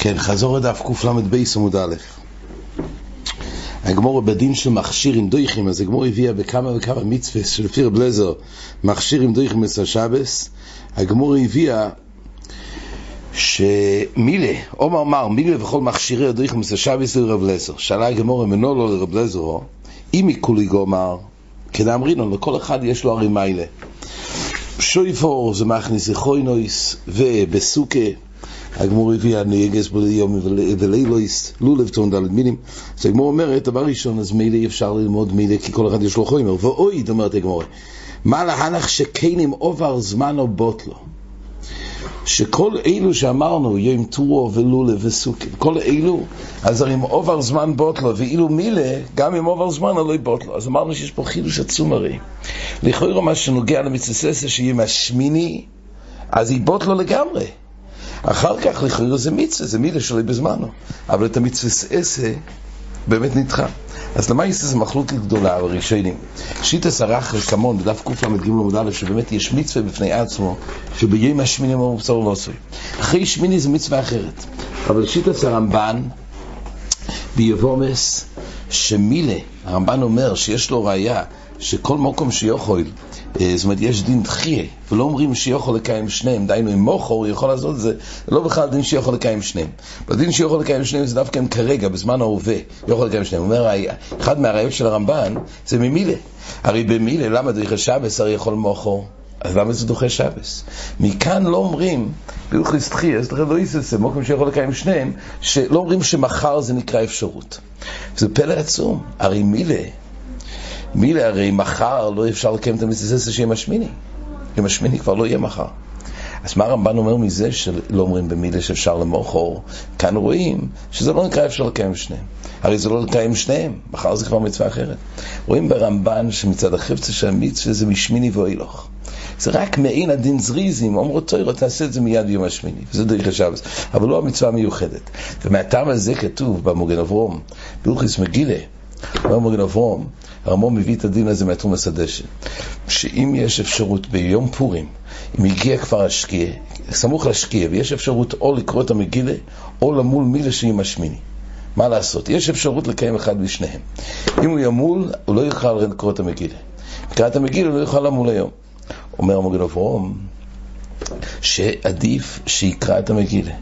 כן, חזור לדף קל"ב עמוד א'. הגמור בדין של מכשיר עם דויכים, אז הגמור הביאה בכמה וכמה מצווה שלפי רב לזר מכשיר עם דויכים אצל שבס, הגמור הביאה שמילה, עומר אמר, מילה וכל מכשירי הדויכים אצל שבס הוא רב לזר. שאלה הגמור אמנו לו לרב לזר, אם מכולי גומר, כדאמרינו, לכל אחד יש לו הרי מיילה. שויפור זה מכניס יכוינויס ובסוכה הגמור הביא הנהגס ביום ולילויס, לולב טון דלת מינים. אז הגמור אומרת, דבר ראשון, אז מילא אפשר ללמוד מילא, כי כל אחד יש לו חומר. ואוי, אומרת הגמור, מה להנח שכן עם עובר זמן או בוטלו? שכל אלו שאמרנו, יום טורו ולולה וסוקים, כל אלו, אז הרי עם עובר זמן בוטלו, ואילו מילה, גם עם עובר זמן לא בוטלו. אז אמרנו שיש פה חידוש עצום הרי. לכאורה מה שנוגע למצססה שיהיה מהשמיני, אז היא בוטלו לגמרי. אחר כך לכאורה זה מצווה, זה מילה שלו בזמנו. אבל את המצווה עשה באמת נדחה. אז למה יש איזה מחלוקת גדולה על הראשונים? שיטה סרח כמון בדף קל"ג עמוד א', שבאמת יש מצווה בפני עצמו, שביום השמיני אמרו בשר לא עשוי. אחרי שמיני זה מצווה אחרת. אבל שיטה סרמב"ן ביבומס, שמילה, הרמב"ן אומר שיש לו ראייה שכל מקום שיכול אה, זאת אומרת, יש דין דחיה, ולא אומרים שיכול לקיים שניהם, דהיינו אם מוכר הוא יכול לעשות את זה, לא בכלל דין שיכול לקיים שניהם. בדין שיכול לקיים שניהם זה דווקא כרגע, בזמן ההווה, יכול לקיים שניהם. הוא אומר, אחד מהראיות של הרמב"ן זה ממילה. הרי במילה, למה דריכה שבס הרי יכול מוכר? אז למה זה דוחה שבס? מכאן לא אומרים, בהלכס תחיה, אז לא יססה, מוקם שיכול לקיים שניהם, שלא אומרים שמחר זה נקרא אפשרות. זה פלא עצום, הרי מילה מילה הרי מחר לא אפשר לקיים את המצווה שיהיה משמיני. יום השמיני כבר לא יהיה מחר. אז מה הרמב"ן אומר מזה שלא אומרים במילה שאפשר למוכר? כאן רואים שזה לא נקרא אפשר לקיים שניהם. הרי זה לא לקיים שניהם, מחר זה כבר מצווה אחרת. רואים ברמב"ן שמצד החפצה של המצווה זה משמיני ואילוך. זה רק מעין הדין זריזים, אומרו תוירו, תעשה את זה מיד ביום השמיני, וזה דרך השבס, אבל לא המצווה המיוחדת. ומהטעם הזה כתוב במוגן אברום, בלוכיס מגילה, אומר מגן אברום, הרמב"ם מביא את הדין הזה מהתרומס הדשא, שאם יש אפשרות ביום פורים, אם הגיע כבר השקיע, סמוך לשקיע, ויש אפשרות או לקרוא את המגילה, או למול מילה שהיא משמיני. מה לעשות? יש אפשרות לקיים אחד משניהם. אם הוא ימול, הוא לא יוכל לקרוא את המגילה. קראת המגילה, הוא לא יוכל למול היום. אומר המגן אברום, שעדיף שיקרא את המגילה,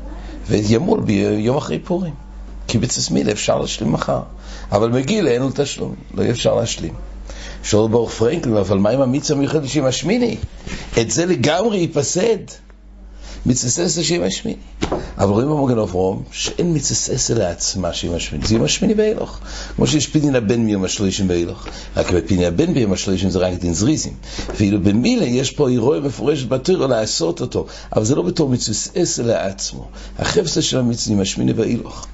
וימול ביום אחרי פורים. כי בצסמילה אפשר להשלים מחר. אבל מגילה אין לו תשלום, לא יהיה אפשר להשלים. שואל ברוך פרנקלין, אבל מה עם המיצה המיוחדת שהיא משמיני? את זה לגמרי ייפסד. מצססה שהיא משמיני. אבל רואים במוגן אברום שאין מצססה לעצמה שהיא משמיני. זה יום השמיני בהילוך. כמו שיש פינין הבן מיום השלישים בהילוך. רק בפינין הבן ביום השלישים זה רק דין זריזים. ואילו במילה יש פה אירוע מפורש בתורה לעשות אותו. אבל זה לא בתור מצססה לעצמו. החפצה של המצווה משמיני בהילוך.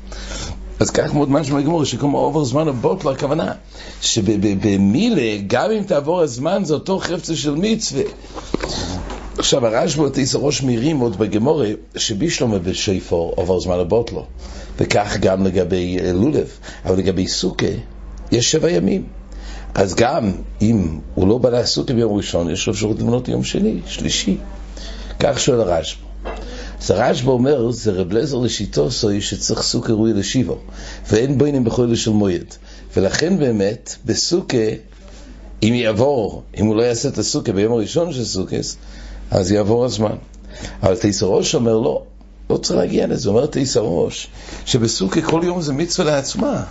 אז כך מאוד משמע הגמור, שכמו עובר זמן הבוטל, הכוונה, שבמילה, גם אם תעבור הזמן, זה אותו חפצה של מצווה. עכשיו, הרשב"א תיס ראש מירים עוד בגמורי, שבישלומה בשיפור עובר זמן הבוטלו, וכך גם לגבי אה, לולב, אבל לגבי סוכה, יש שבע ימים. אז גם אם הוא לא בא לעסוקה ביום ראשון, יש לו אפשרות למנות יום שני, שלישי. כך שואל הרשב"א. אז הרשב"א אומר, זה רב לזר לשיטו סוי שצריך סוכה רואי לשיבו, ואין בוינים בכל של מויד. ולכן באמת, בסוכה, אם יעבור, אם הוא לא יעשה את הסוכה ביום הראשון של סוכס, אז יעבור הזמן. אבל תיסר ראש אומר לא, לא צריך להגיע לזה, אומר תיסר ראש, שבסוכה כל יום זה מצווה לעצמה.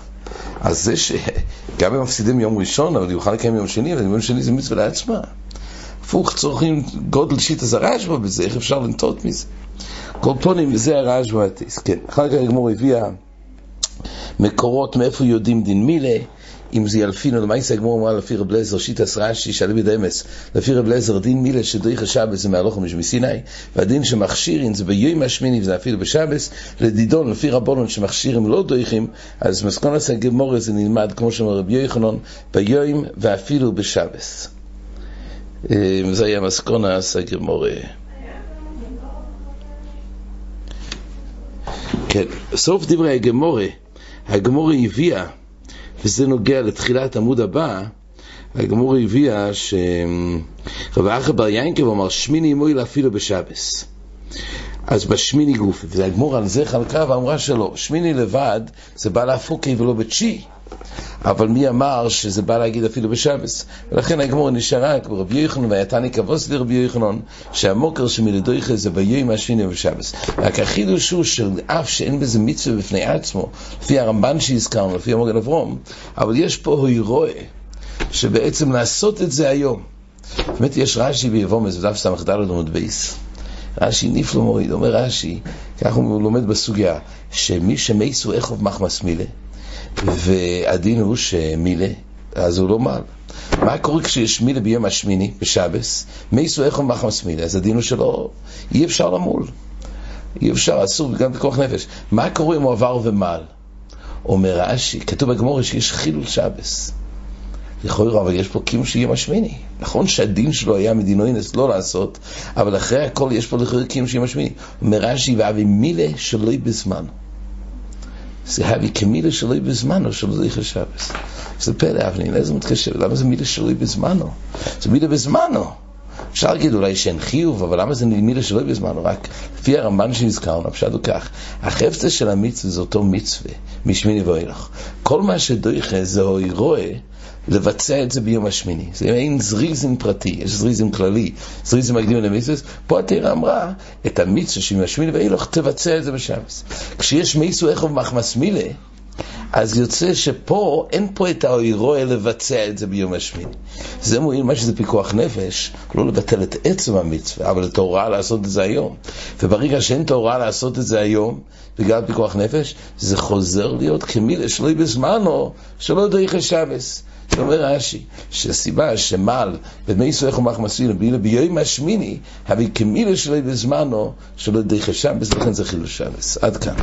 אז זה שגם אם מפסידים יום ראשון, אבל יוכל לקיים יום שני, אבל יום שני זה מצווה לעצמה. הפוך, צורכים גודל שיט אז הרשב"א בזה, איך אפשר לנטות מזה? כל פונים, זה הרשב"א, כן. אחר כך הגמור הביאה מקורות מאיפה יודעים דין מילה, אם זה ילפינו, למעשה הגמור אמרה לפי רב לזר, שיטס רש"י, שעלי בדמס, לפי רב לזר, דין מילה שדריך השבס זה מהלוך מסיני, והדין שמכשירים זה ביום השמיני, וזה אפילו בשבס, לדידון, לפי רבונון שמכשירים לא דריכים, אז מסקונת הגמור זה נלמד, כמו שאומר רבי יוחנן, ביום ואפילו בשבס. אה, זה היה מסקונת הגמור. כן, סוף דברי הגמורה, הגמורה הביאה, וזה נוגע לתחילת עמוד הבא, הגמורה הביאה שרב אחא בר ינקב אמר שמיני מויל אפילו בשבס. אז בשמיני גופי, והגמור על זה חלקה ואמרה שלא, שמיני לבד זה בא להפוקי ולא בתשיעי. אבל מי אמר שזה בא להגיד אפילו בשבס? ולכן הגמור נשארה כמו רבי יוחנן, ויתני כבוס לרבי יוחנן, שהמוקר שמלדויכה זה ביום השני בשבס. רק החידוש הוא שאף שאין בזה מצווה בפני עצמו, לפי הרמב"ן שהזכרנו, לפי המוגן אברום, אבל יש פה הירואה, שבעצם לעשות את זה היום. באמת יש רש"י ביבומס, ודף ס"ד עמוד בייס. רש"י נפלא מוריד, אומר רש"י, כך הוא לומד בסוגיה, שמי שמייסו אחיו מחמס מילה, והדין הוא שמילה, אז הוא לא מל. מה קורה כשיש מילה ביום השמיני, בשבס? מייסו אחיו מחמס מילה, אז הדין הוא שלא, אי אפשר למול. אי אפשר, אסור גם פיקוח נפש. מה קורה אם הוא עבר ומל? אומר רש"י, כתוב בגמרא שיש חילול שבס. לכאורה, אבל יש פה קיום שיהיה משמיני. נכון שהדין שלו היה מדינו אינס לא לעשות, אבל אחרי הכל יש פה לכאורה קיום שיהיה משמיני. אומר רש"י, ואבי מילה שלא בזמן. זה אבי כמילה שלא בזמנו, שלא יחשב שבס. זה פלא, אבנין, איזה מתקשר? למה זה מילה שלא בזמנו? זה מילה בזמנו. אפשר להגיד אולי שאין חיוב, אבל למה זה מילה שלא בזמנו? רק לפי הרמב"ן שנזכרנו, הפשט הוא כך, החפצה של המצווה זה אותו מצווה, משמיני ואילך. כל מה שדויכה זה אוי רואה לבצע את זה ביום השמיני. זה אין זריזם פרטי, יש זריזם כללי, זריזם מקדים למצווה. פה התרא אמרה, את המצווה של השמיני ואילך תבצע את זה בשמש. כשיש מיסו איכוב מחמס מילה, אז יוצא שפה, אין פה את האוירואה לבצע את זה ביום השמיני. זה מועיל מה שזה פיקוח נפש, לא לבטל את עצם המצווה, אבל את ההוראה לעשות את זה היום. וברגע שאין את ההוראה לעשות את זה היום, בגלל פיקוח נפש, זה חוזר להיות כמילה שלא בזמנו, שלא דריך שבס. אומר רש"י, שהסיבה שמל ומייסו איך הוא מחמסין בילה ביום השמיני, הבי כמילה שלו בזמנו שלא דריך שבס, לכן זה חילוש שבס. עד כאן.